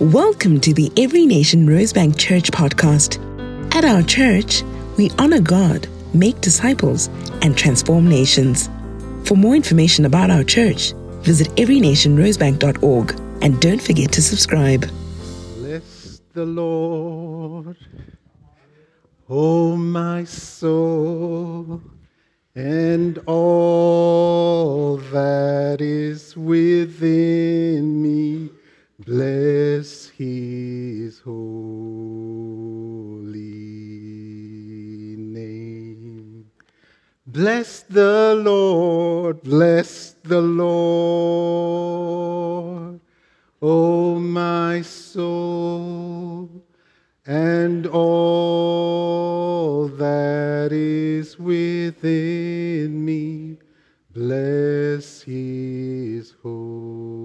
Welcome to the Every Nation Rosebank Church podcast. At our church, we honor God, make disciples, and transform nations. For more information about our church, visit everynationrosebank.org and don't forget to subscribe. Bless the Lord, oh my soul, and all that is within me. Bless his holy name. Bless the Lord, bless the Lord, O my soul, and all that is within me. Bless his holy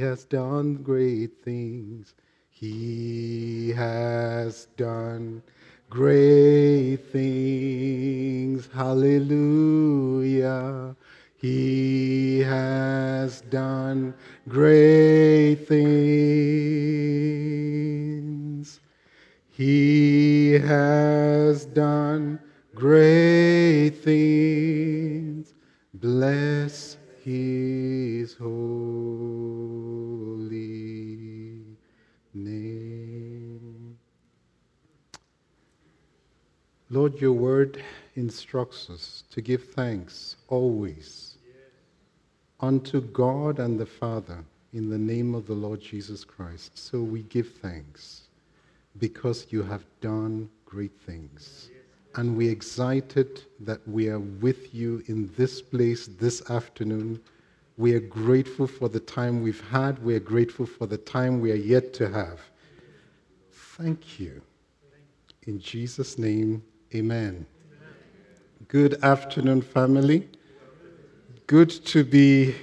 has done great things. He has done great things. Hallelujah. He has done great things. He has done great things. Bless his holy Lord, your word instructs us to give thanks always unto God and the Father in the name of the Lord Jesus Christ. So we give thanks because you have done great things. And we're excited that we are with you in this place this afternoon. We are grateful for the time we've had. We are grateful for the time we are yet to have. Thank you. In Jesus' name, amen. Good afternoon, family. Good to be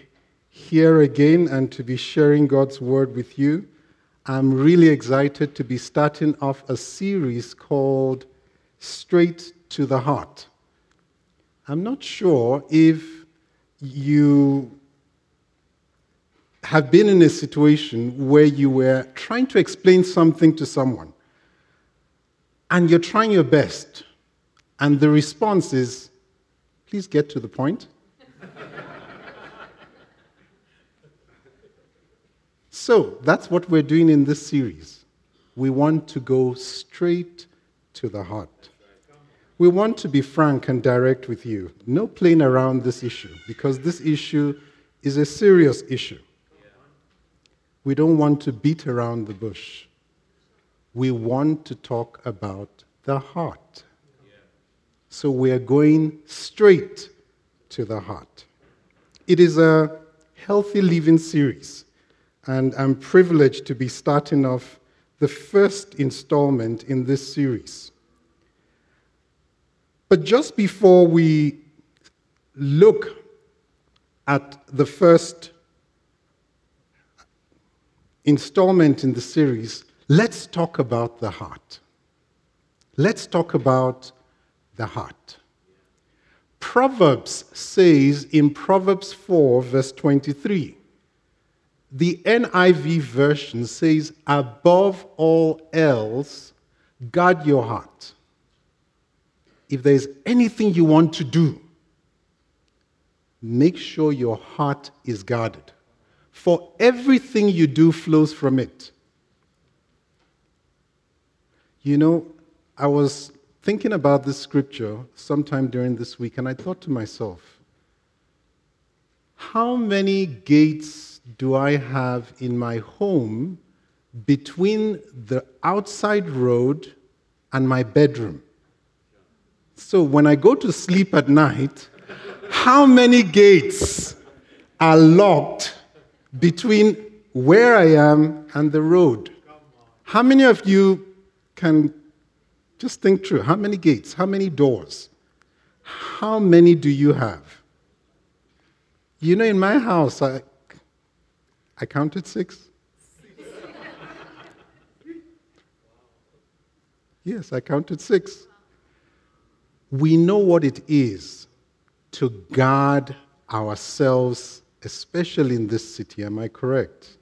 here again and to be sharing God's word with you. I'm really excited to be starting off a series called Straight to the Heart. I'm not sure if you have been in a situation where you were trying to explain something to someone and you're trying your best, and the response is, please get to the point. So that's what we're doing in this series. We want to go straight to the heart. We want to be frank and direct with you. No playing around this issue because this issue is a serious issue. We don't want to beat around the bush. We want to talk about the heart. So we are going straight to the heart. It is a healthy living series and I'm privileged to be starting off the first installment in this series. But just before we look at the first installment in the series, let's talk about the heart. Let's talk about the heart. Proverbs says in Proverbs 4, verse 23, the NIV version says, above all else, guard your heart. If there's anything you want to do, make sure your heart is guarded. For everything you do flows from it. You know, I was thinking about this scripture sometime during this week, and I thought to myself, how many gates do I have in my home between the outside road and my bedroom? So when I go to sleep at night, how many gates are locked between where I am and the road? How many of you can just think through? How many gates? How many doors? How many do you have? You know, in my house, I, I counted six. yes, I counted six. We know what it is to guard ourselves, especially in this city. Am I correct?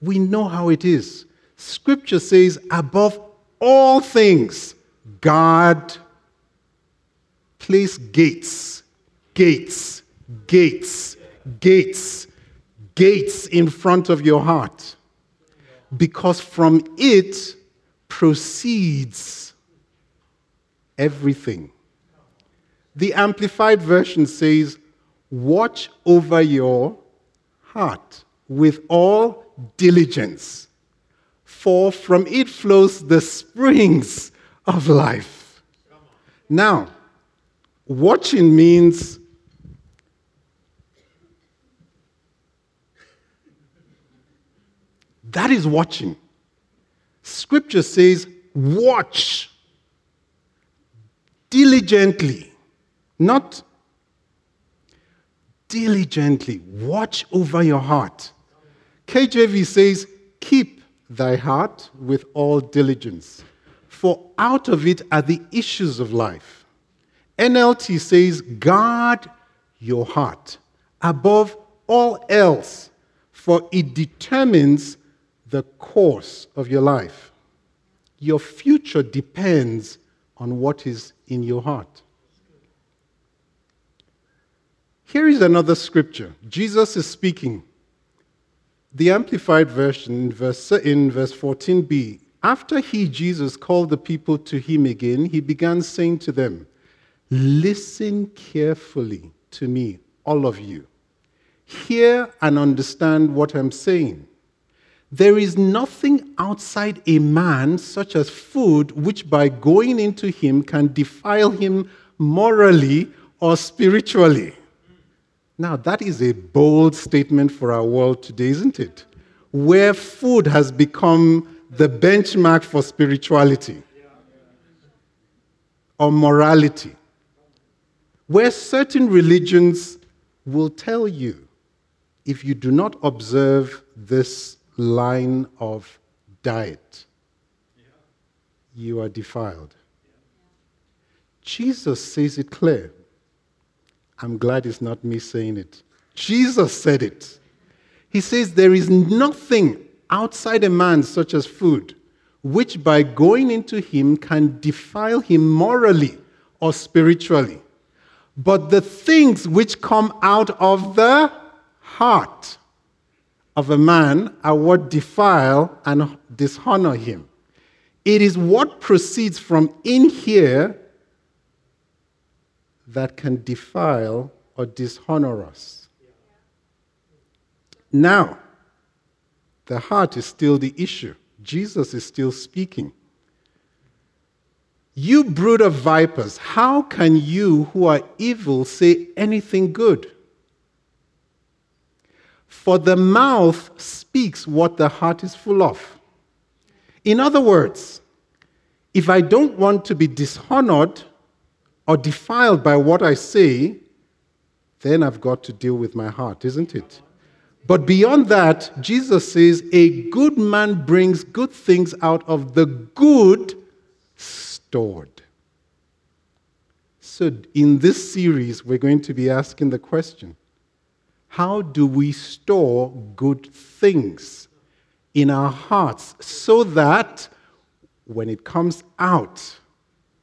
We know how it is. Scripture says, above all things, guard, place gates, gates, gates, gates, gates in front of your heart. Because from it proceeds everything. The Amplified Version says, Watch over your heart with all diligence, for from it flows the springs of life. Now, watching means that is watching. Scripture says, watch diligently, not diligently. Watch over your heart. KJV says, thy heart with all diligence, for out of it are the issues of life. NLT says, guard your heart above all else, for it determines the course of your life. Your future depends on what is in your heart. Here is another scripture. Jesus is speaking. The Amplified Version in verse, in verse 14b. After he, Jesus, called the people to him again, he began saying to them, Listen carefully to me, all of you. Hear and understand what I'm saying. There is nothing outside a man, such as food, which by going into him can defile him morally or spiritually. Now, that is a bold statement for our world today, isn't it? Where food has become the benchmark for spirituality or morality. Where certain religions will tell you if you do not observe this line of diet, you are defiled. Jesus says it clear. I'm glad it's not me saying it. Jesus said it. He says, There is nothing outside a man, such as food, which by going into him can defile him morally or spiritually. But the things which come out of the heart of a man are what defile and dishonor him. It is what proceeds from in here that can defile or dishonor us. Now, the heart is still the issue. Jesus is still speaking. You brood of vipers, how can you who are evil say anything good? For the mouth speaks what the heart is full of. In other words, if I don't want to be dishonored or defiled by what I say, then I've got to deal with my heart, isn't it? But beyond that, Jesus says, a good man brings good things out of the good stored. So, in this series, we're going to be asking the question how do we store good things in our hearts so that when it comes out,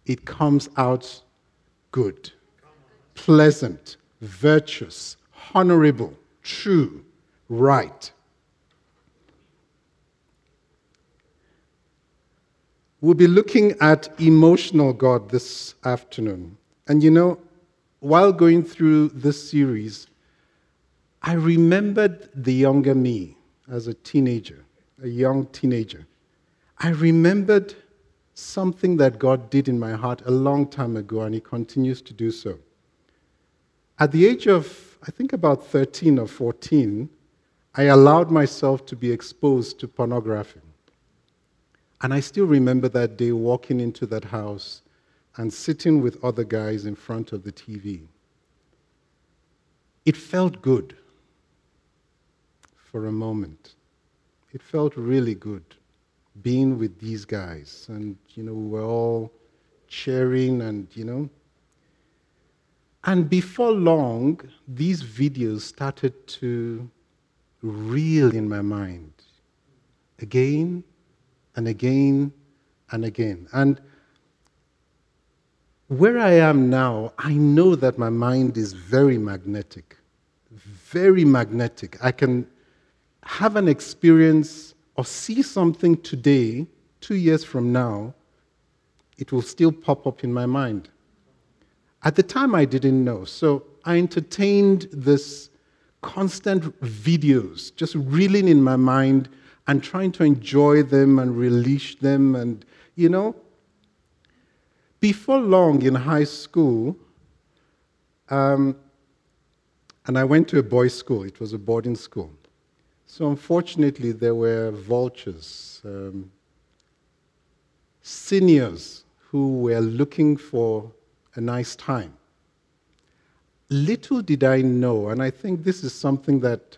it comes out good, pleasant, virtuous, honorable, true, right? We'll be looking at emotional God this afternoon. And you know, while going through this series, I remembered the younger me as a teenager, a young teenager. I remembered something that God did in my heart a long time ago, and He continues to do so. At the age of, I think about 13 or 14, I allowed myself to be exposed to pornography. And I still remember that day walking into that house and sitting with other guys in front of the TV. It felt good for a moment. It felt really good being with these guys. And, you know, we were all cheering and, you know. And before long, these videos started to reel in my mind again and again and again. And where I am now, I know that my mind is very magnetic. Very magnetic. I can have an experience or see something today, two years from now, it will still pop up in my mind. At the time, I didn't know. So I entertained this constant videos, just reeling in my mind and trying to enjoy them and release them. And, you know, before long in high school, um, and I went to a boys' school, it was a boarding school. So unfortunately, there were vultures, um, seniors who were looking for a nice time. Little did I know, and I think this is something that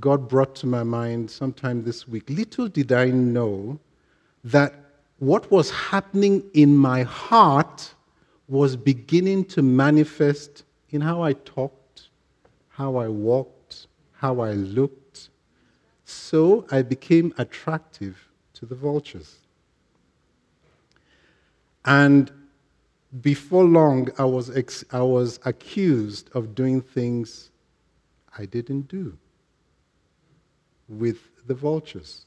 God brought to my mind sometime this week. Little did I know that what was happening in my heart was beginning to manifest in how I talked, how I walked, how I looked. So I became attractive to the vultures. And before long, I was, ex- I was accused of doing things I didn't do with the vultures.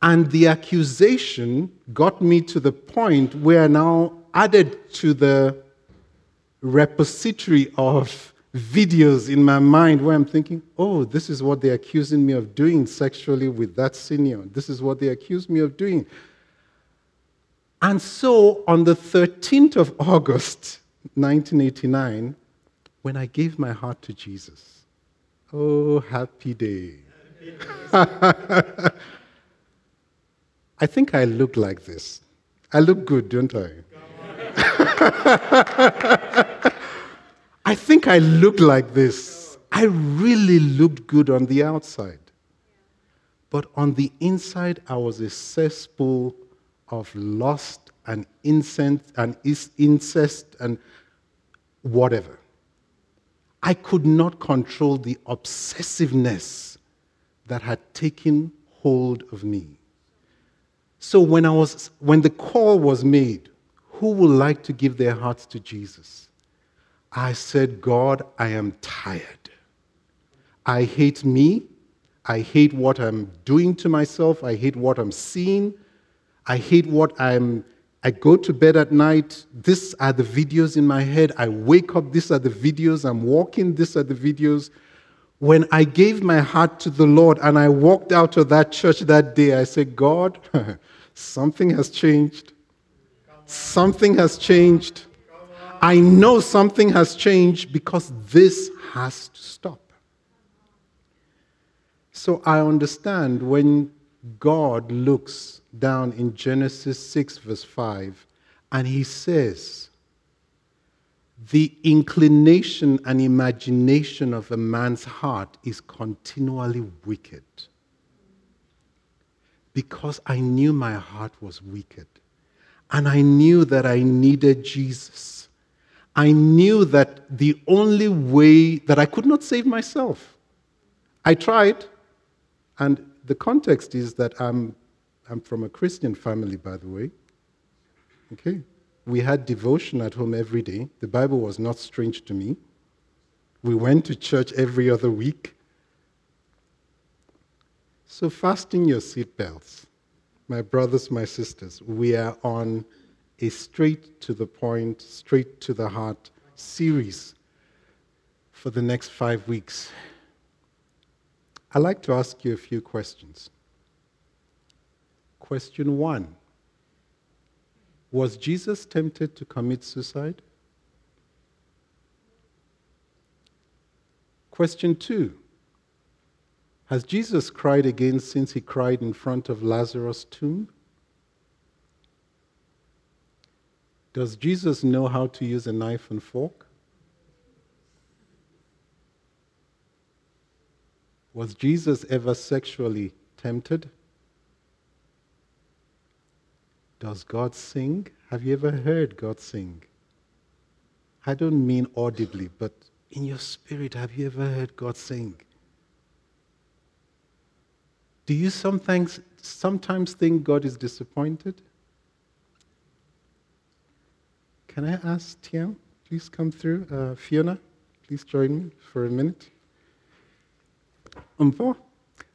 And the accusation got me to the point where now added to the repository of videos in my mind where I'm thinking, oh, this is what they're accusing me of doing sexually with that senior. This is what they accuse me of doing. And so on the 13th of August, 1989, when I gave my heart to Jesus, oh, happy day. I think I look like this. I look good, don't I? I think I look like this. I really looked good on the outside. But on the inside, I was a cesspool of lust and incest and incest and whatever. I could not control the obsessiveness that had taken hold of me. So when I was when the call was made, who would like to give their hearts to Jesus? I said, God, I am tired. I hate me. I hate what I'm doing to myself. I hate what I'm seeing. I hate what I'm. I go to bed at night. These are the videos in my head. I wake up. These are the videos. I'm walking. These are the videos. When I gave my heart to the Lord and I walked out of that church that day, I said, God, something has changed. Something has changed. I know something has changed because this has to stop. So I understand when God looks down in Genesis 6, verse 5, and he says, The inclination and imagination of a man's heart is continually wicked. Because I knew my heart was wicked. And I knew that I needed Jesus. I knew that the only way that I could not save myself. I tried, and the context is that I'm, I'm from a Christian family, by the way. Okay? We had devotion at home every day. The Bible was not strange to me. We went to church every other week. So, fasten your seatbelts. My brothers, my sisters, we are on a straight to the point, straight to the heart series for the next five weeks. I'd like to ask you a few questions. Question one Was Jesus tempted to commit suicide? Question two Has Jesus cried again since he cried in front of Lazarus' tomb? Does Jesus know how to use a knife and fork? Was Jesus ever sexually tempted? Does God sing? Have you ever heard God sing? I don't mean audibly, but in your spirit, have you ever heard God sing? Do you sometimes, sometimes think God is disappointed? Can I ask Tian, please come through? Uh, Fiona, please join me for a minute. Umpo?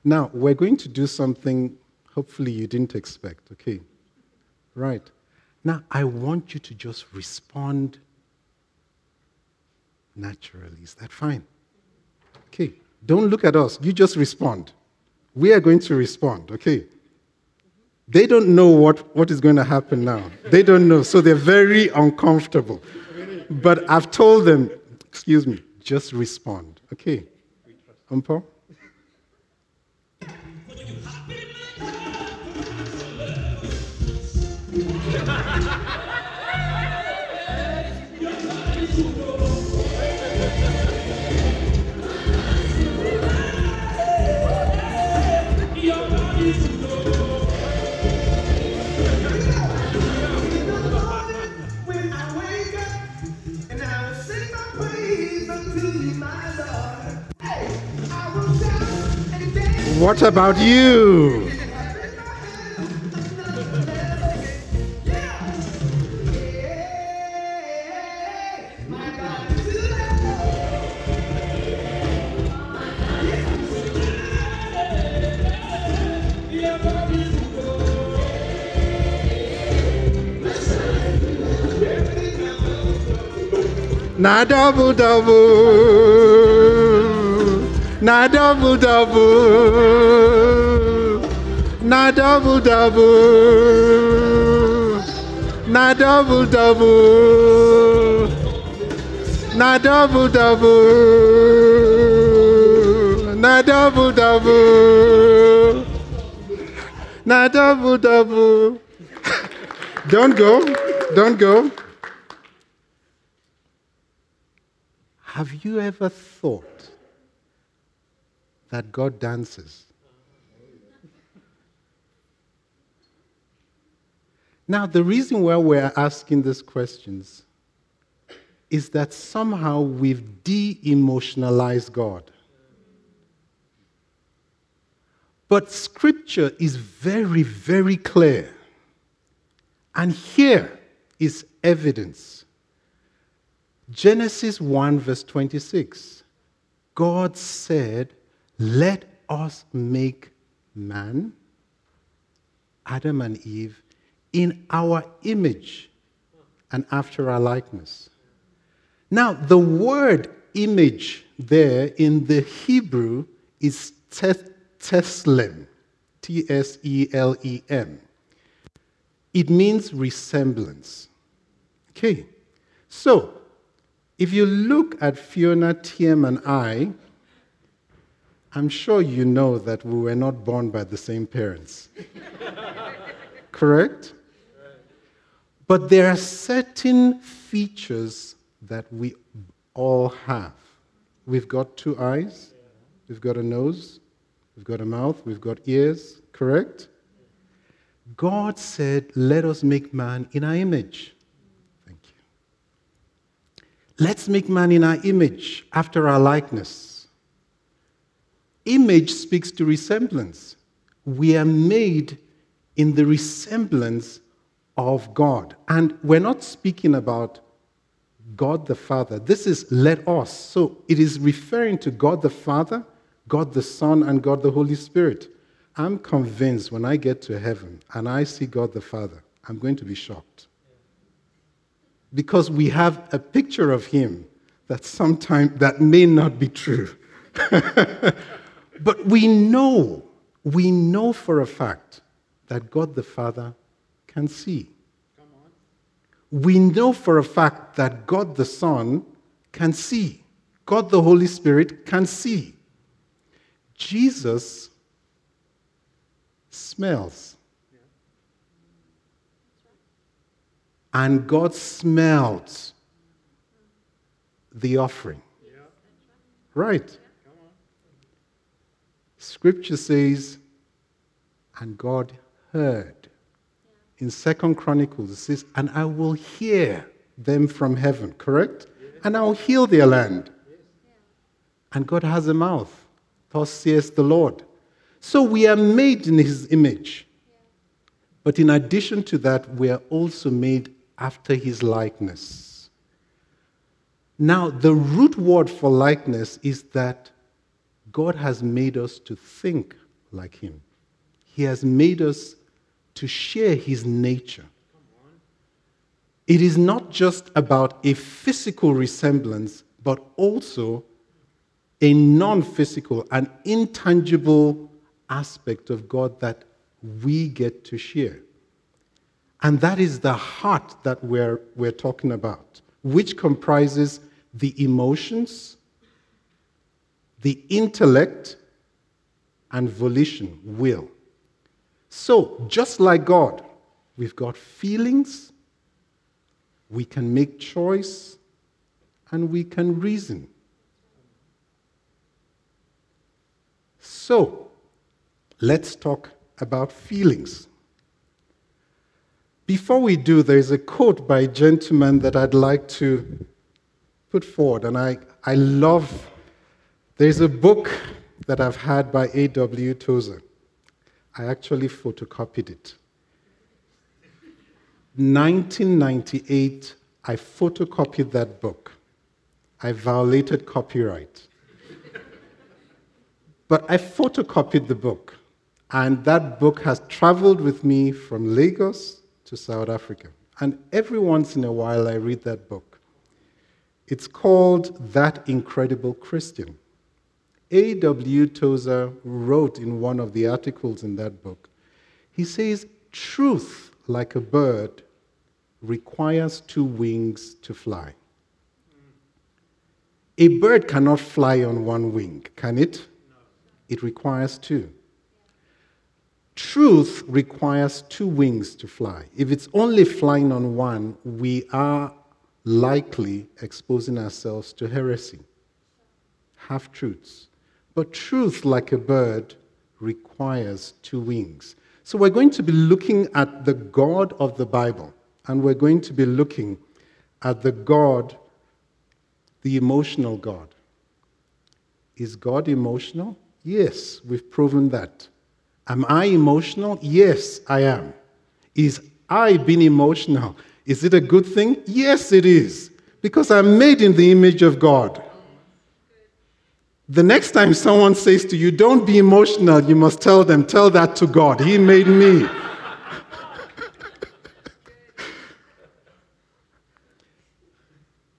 Now, we're going to do something hopefully you didn't expect, okay? Right. Now, I want you to just respond naturally. Is that fine? Okay. Don't look at us. You just respond. We are going to respond, okay? They don't know what, what is going to happen now. They don't know. So they're very uncomfortable. But I've told them, excuse me, just respond, okay? Umpo? What about you? Na double double, na double double, na double double, na double double, na double double, na double double, na double double. Don't go, don't go. Have you ever thought that God dances? Now, the reason why we're asking these questions is that somehow we've de emotionalized God. But scripture is very, very clear. And here is evidence. Genesis 1, verse 26. God said, Let us make man, Adam and Eve, in our image and after our likeness. Now, the word image there in the Hebrew is tes- teslem, T S E L E M. It means resemblance. Okay, so if you look at Fiona, Tiem, and I, I'm sure you know that we were not born by the same parents. Correct? But there are certain features that we all have. We've got two eyes, we've got a nose, we've got a mouth, we've got ears, correct? God said, Let us make man in our image. Thank you. Let's make man in our image, after our likeness. Image speaks to resemblance. We are made in the resemblance of God. And we're not speaking about God the Father. This is let us. So it is referring to God the Father, God the Son, and God the Holy Spirit. I'm convinced when I get to heaven and I see God the Father, I'm going to be shocked. Because we have a picture of him that sometimes that may not be true. but we know, we know for a fact that God the Father can see. We know for a fact that God the Son can see. God the Holy Spirit can see. Jesus smells. And God smelled the offering. Right. Scripture says, and God heard. In Second Chronicles, it says, and I will hear them from heaven, correct? and I'll heal their land. And God has a mouth. Thus says the Lord. So we are made in his image. But in addition to that, we are also made after his likeness. Now, the root word for likeness is that God has made us to think like him. He has made us to share his nature. It is not just about a physical resemblance, but also a non physical, an intangible aspect of God that we get to share. And that is the heart that we're, we're talking about, which comprises the emotions, the intellect, and volition, will. So, just like God, we've got feelings, we can make choice, and we can reason. So, let's talk about feelings. Before we do, there's a quote by a gentleman that I'd like to put forward, and I, I love. There's a book that I've had by A.W. Tozer. I actually photocopied it. 1998, I photocopied that book. I violated copyright. but I photocopied the book, and that book has traveled with me from Lagos to South Africa. And every once in a while, I read that book. It's called That Incredible Christian. A.W. Tozer wrote in one of the articles in that book, he says, Truth, like a bird, requires two wings to fly. A bird cannot fly on one wing, can it? It requires two. Truth requires two wings to fly. If it's only flying on one, we are likely exposing ourselves to heresy, half truths. But truth, like a bird, requires two wings. So we're going to be looking at the God of the Bible, and we're going to be looking at the God, the emotional God. Is God emotional? Yes, we've proven that. Am I emotional? Yes, I am. Is I being emotional? Is it a good thing? Yes, it is. Because I'm made in the image of God. The next time someone says to you, Don't be emotional, you must tell them, Tell that to God. He made me.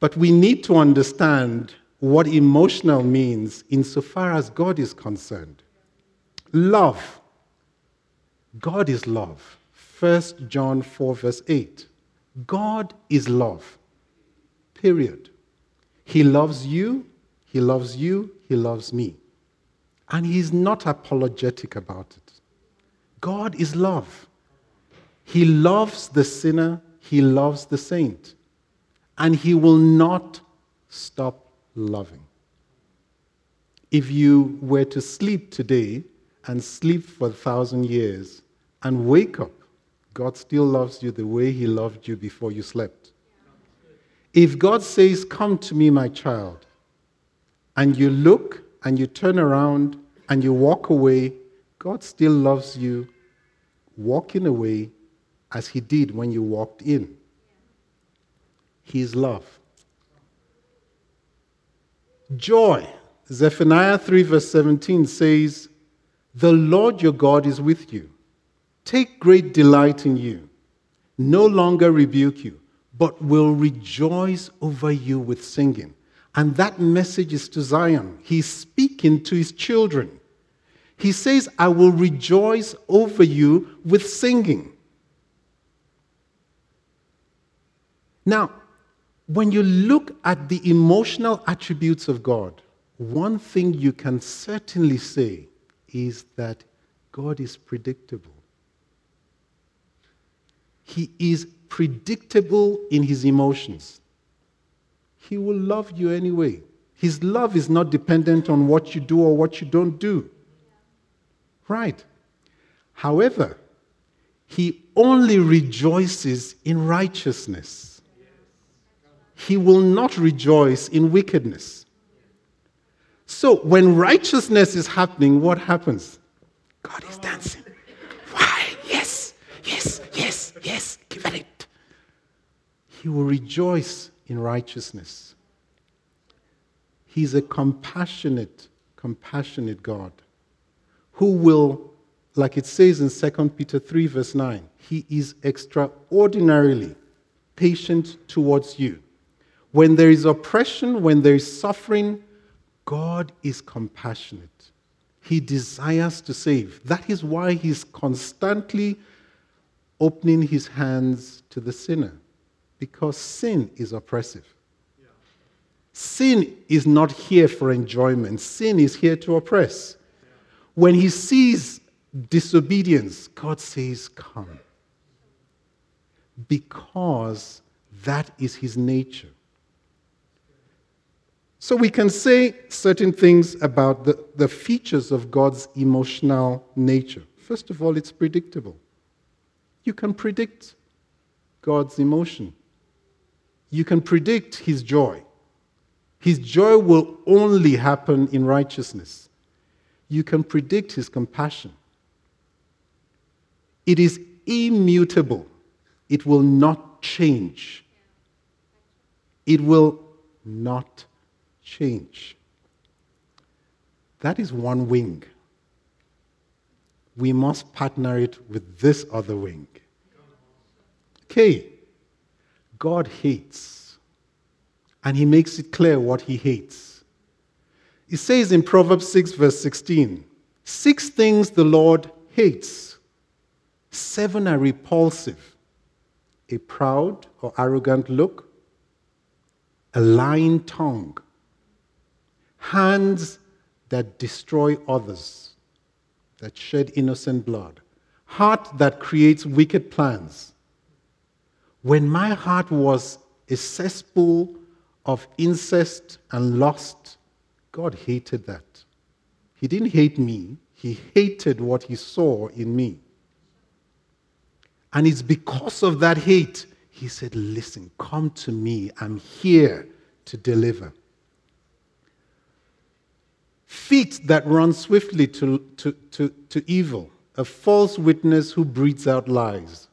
but we need to understand what emotional means insofar as God is concerned. Love. God is love. 1 John 4, verse 8. God is love. Period. He loves you, He loves you, he loves me. And he's not apologetic about it. God is love. He loves the sinner, he loves the saint. And he will not stop loving. If you were to sleep today and sleep for a thousand years and wake up, God still loves you the way he loved you before you slept. If God says, Come to me, my child, and you look and you turn around and you walk away, God still loves you walking away as He did when you walked in. He is love. Joy. Zephaniah 3, verse 17 says, The Lord your God is with you. Take great delight in you. No longer rebuke you, but will rejoice over you with singing. And that message is to Zion. He's speaking to his children. He says, I will rejoice over you with singing. Now, when you look at the emotional attributes of God, one thing you can certainly say is that God is predictable. He is predictable in his emotions. He will love you anyway. His love is not dependent on what you do or what you don't do. Right. However, he only rejoices in righteousness. he will not rejoice in wickedness. So when righteousness is happening, what happens? God is dancing. Why? Yes, yes, yes, yes, give it. He will rejoice in righteousness. He's a compassionate, compassionate God who will, like it says in 2 Peter 3, verse 9, he is extraordinarily patient towards you. When there is oppression, when there is suffering, God is compassionate. He desires to save. That is why he's constantly opening his hands to the sinner, because sin is oppressive. Sin is not here for enjoyment, sin is here to oppress. When he sees disobedience, God says, Come. Because that is his nature. So we can say certain things about the, the features of God's emotional nature. First of all, it's predictable. You can predict God's emotion, you can predict his joy. His joy will only happen in righteousness. You can predict his compassion. It is immutable, it will not change. It will not change. That is one wing. We must partner it with this other wing. Okay, God hates, and He makes it clear what He hates. He says in Proverbs 6, verse 16, Six things the Lord hates, seven are repulsive a proud or arrogant look, a lying tongue, hands that destroy others, that shed innocent blood, heart that creates wicked plans. When my heart was a cesspool of incest and lust, God hated that. He didn't hate me, He hated what He saw in me. And it's because of that hate, He said, Listen, come to me. I'm here to deliver feet that run swiftly to, to, to, to evil, a false witness who breathes out lies,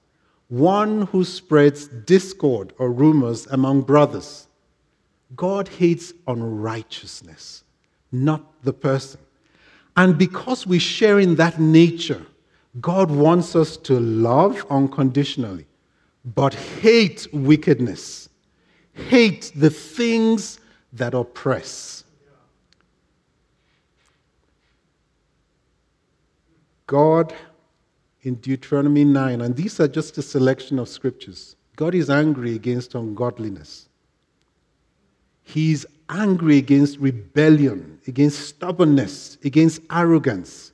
one who spreads discord or rumors among brothers. God hates unrighteousness, not the person. And because we share in that nature, God wants us to love unconditionally, but hate wickedness, hate the things that oppress. God in Deuteronomy 9, and these are just a selection of scriptures. God is angry against ungodliness. He's angry against rebellion, against stubbornness, against arrogance.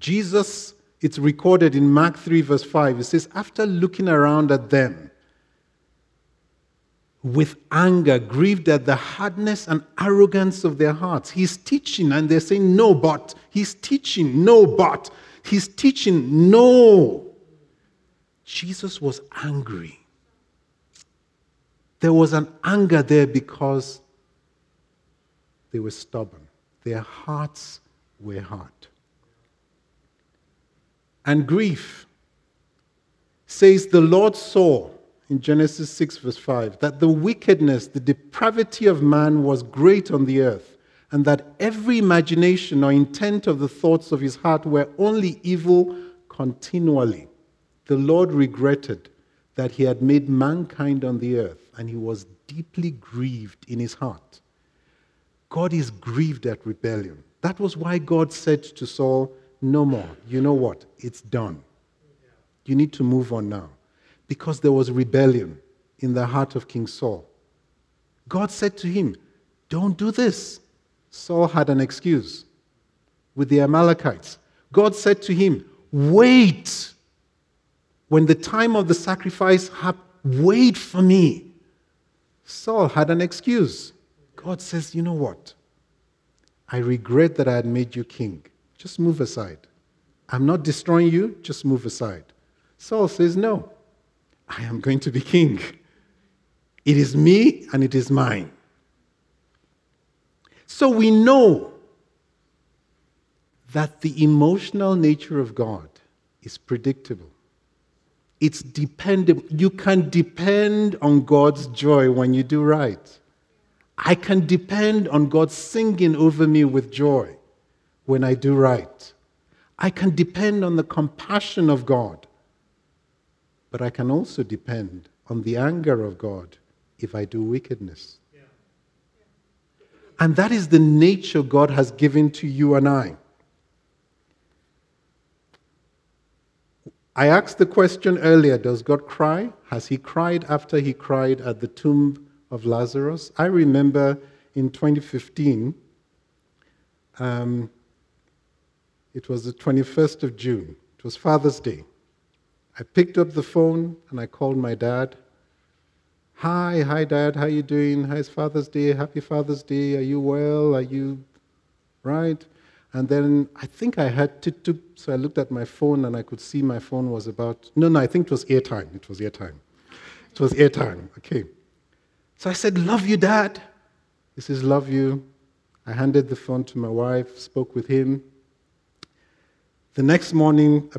Jesus, it's recorded in Mark 3, verse 5, it says, After looking around at them, with anger, grieved at the hardness and arrogance of their hearts. He's teaching, and they're saying, No, but. He's teaching, no, but. He's teaching, no. Jesus was angry. There was an anger there because they were stubborn, their hearts were hard. And grief says, The Lord saw in Genesis 6, verse 5, that the wickedness, the depravity of man was great on the earth, and that every imagination or intent of the thoughts of his heart were only evil continually. The Lord regretted that he had made mankind on the earth, and he was deeply grieved in his heart. God is grieved at rebellion. That was why God said to Saul, No more. You know what? It's done. You need to move on now because there was rebellion in the heart of King Saul. God said to him, Don't do this. Saul had an excuse with the Amalekites. God said to him, Wait. When the time of the sacrifice happened, wait for me. Saul had an excuse. God says, You know what? I regret that I had made you king. Just move aside. I'm not destroying you, just move aside. Saul says, No. I am going to be king. It is me and it is mine. So we know that the emotional nature of God is predictable. It's dependable. You can depend on God's joy when you do right. I can depend on God singing over me with joy when I do right. I can depend on the compassion of God. But I can also depend on the anger of God if I do wickedness. And that is the nature God has given to you and I. I asked the question earlier Does God cry? Has He cried after He cried at the tomb of Lazarus? I remember in 2015, um, it was the 21st of June, it was Father's Day. I picked up the phone and I called my dad. Hi, hi, Dad. How you doing? How's Father's Day? Happy Father's Day. Are you well? Are you right? And then I think I had to, so I looked at my phone and I could see my phone was about, no, no, I think it was airtime. It was airtime. It was airtime. Okay. So I said, Love you, Dad. He says, Love you. I handed the phone to my wife, spoke with him. The next morning,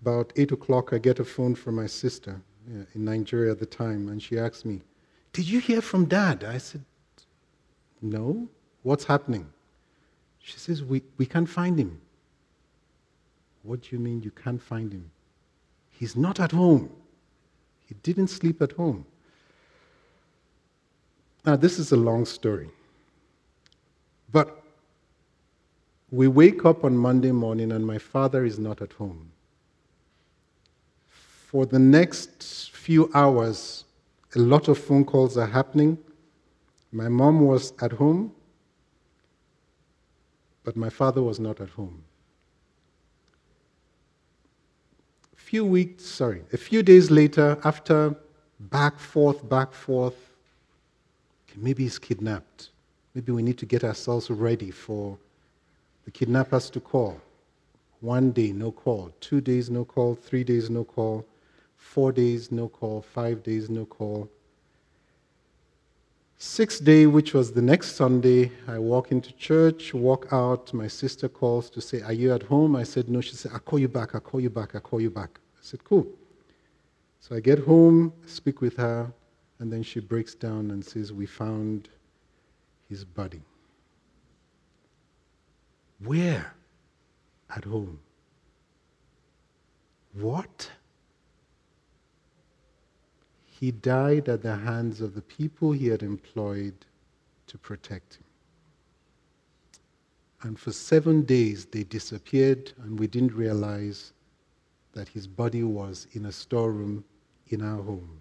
about 8 o'clock, I get a phone from my sister Uh, in Nigeria at the time, and she asked me, Did you hear from Dad? I said, No. What's happening? She says, we, we can't find him. What do you mean you can't find him? He's not at home. He didn't sleep at home. Now, this is a long story. But we wake up on Monday morning and my father is not at home. For the next few hours, a lot of phone calls are happening. My mom was at home. But my father was not at home. A few weeks, sorry, a few days later, after back, forth, back, forth, okay, maybe he's kidnapped. Maybe we need to get ourselves ready for the kidnappers to call. One day, no call. Two days, no call. Three days, no call. Four days, no call. Five days, no call. Sixth day, which was the next Sunday, I walk into church, walk out. My sister calls to say, Are you at home? I said, No. She said, I'll call you back, I'll call you back, I'll call you back. I said, Cool. So I get home, speak with her, and then she breaks down and says, We found his body. Where? At home. What? He died at the hands of the people he had employed to protect him. And for seven days they disappeared, and we didn't realize that his body was in a storeroom in our home.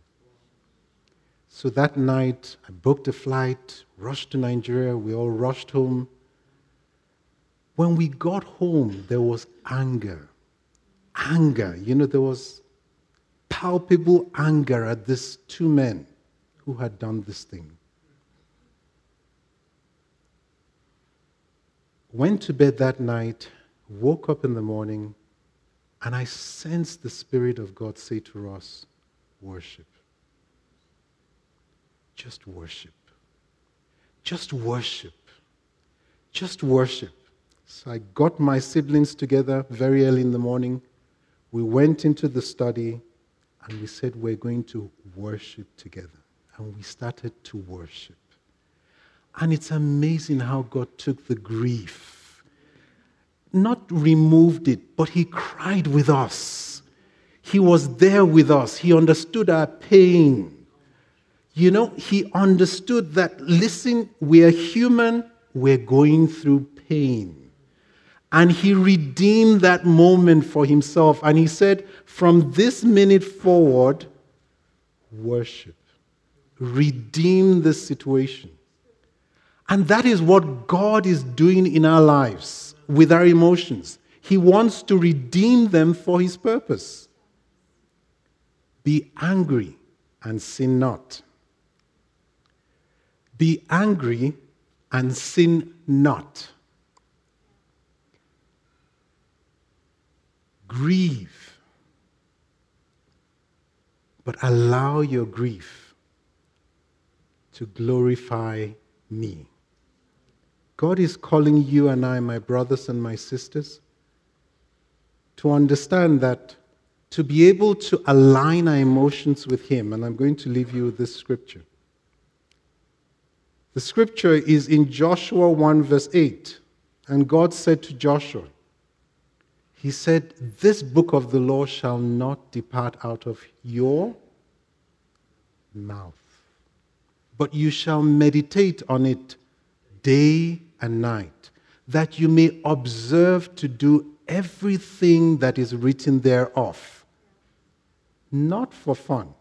So that night, I booked a flight, rushed to Nigeria, we all rushed home. When we got home, there was anger. Anger. You know, there was palpable anger at these two men who had done this thing. Went to bed that night, woke up in the morning, and I sensed the Spirit of God say to us, Worship. Just worship. Just worship. Just worship. So I got my siblings together very early in the morning. We went into the study and we said we're going to worship together. And we started to worship. And it's amazing how God took the grief, not removed it, but He cried with us. He was there with us. He understood our pain. You know, He understood that, listen, we are human, we're going through pain. And he redeemed that moment for himself. And he said, from this minute forward, worship. Redeem the situation. And that is what God is doing in our lives with our emotions. He wants to redeem them for his purpose. Be angry and sin not. Be angry and sin not. Grieve. But allow your grief to glorify me. God is calling you and I, my brothers and my sisters, to understand that to be able to align our emotions with Him, and I'm going to leave you with this scripture. The scripture is in Joshua 1, verse 8. And God said to Joshua, He said, This book of the law shall not depart out of your mouth, but you shall meditate on it day and night, that you may observe to do everything that is written thereof. Not for fun.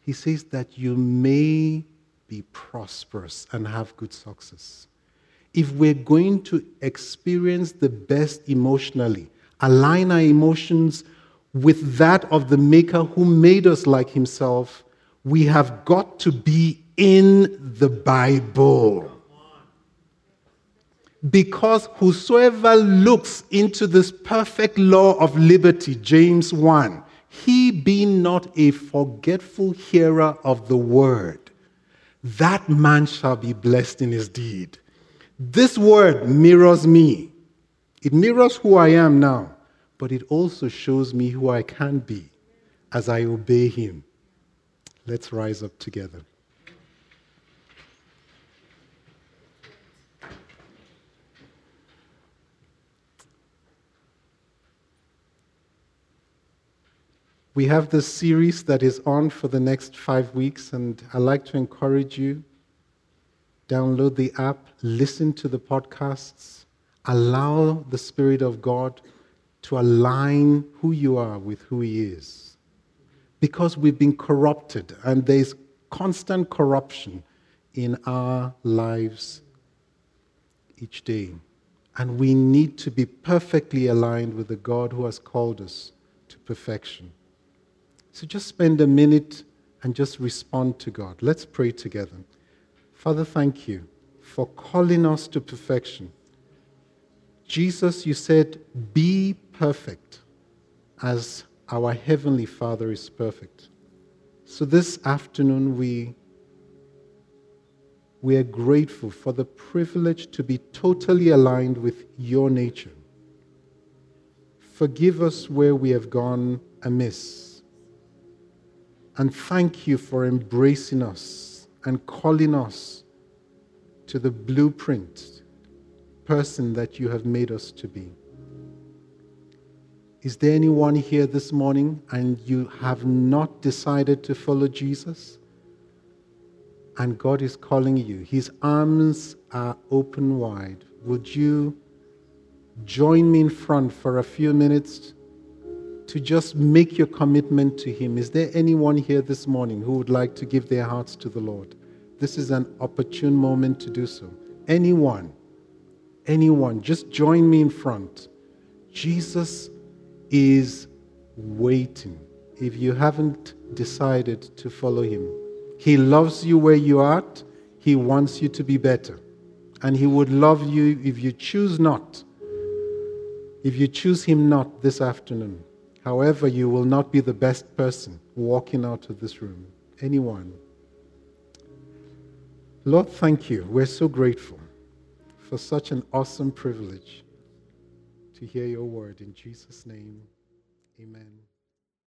He says that you may be prosperous and have good success. If we're going to experience the best emotionally, align our emotions with that of the Maker who made us like Himself, we have got to be in the Bible. Because whosoever looks into this perfect law of liberty, James 1, he being not a forgetful hearer of the word, that man shall be blessed in his deed. This word mirrors me. It mirrors who I am now, but it also shows me who I can be as I obey him. Let's rise up together. We have this series that is on for the next five weeks, and I'd like to encourage you download the app, listen to the podcasts, allow the Spirit of God to align who you are with who He is. Because we've been corrupted, and there's constant corruption in our lives each day. And we need to be perfectly aligned with the God who has called us to perfection. So just spend a minute and just respond to God. Let's pray together. Father, thank you for calling us to perfection. Jesus, you said, be perfect as our Heavenly Father is perfect. So this afternoon, we, we are grateful for the privilege to be totally aligned with your nature. Forgive us where we have gone amiss and thank you for embracing us and calling us to the blueprint person that you have made us to be. Is there anyone here this morning and you have not decided to follow Jesus? And God is calling you. His arms are open wide. Would you join me in front for a few minutes to just make your commitment to Him. Is there anyone here this morning who would like to give their hearts to the Lord? This is an opportune moment to do so. Anyone, anyone, just join me in front. Jesus is waiting if you haven't decided to follow Him. He loves you where you are, He wants you to be better. And He would love you if you choose not. If you choose Him not this afternoon. However, you will not be the best person walking out of this room. Anyone. Lord, thank you. We're so grateful for such an awesome privilege to hear your word. In Jesus' name, amen.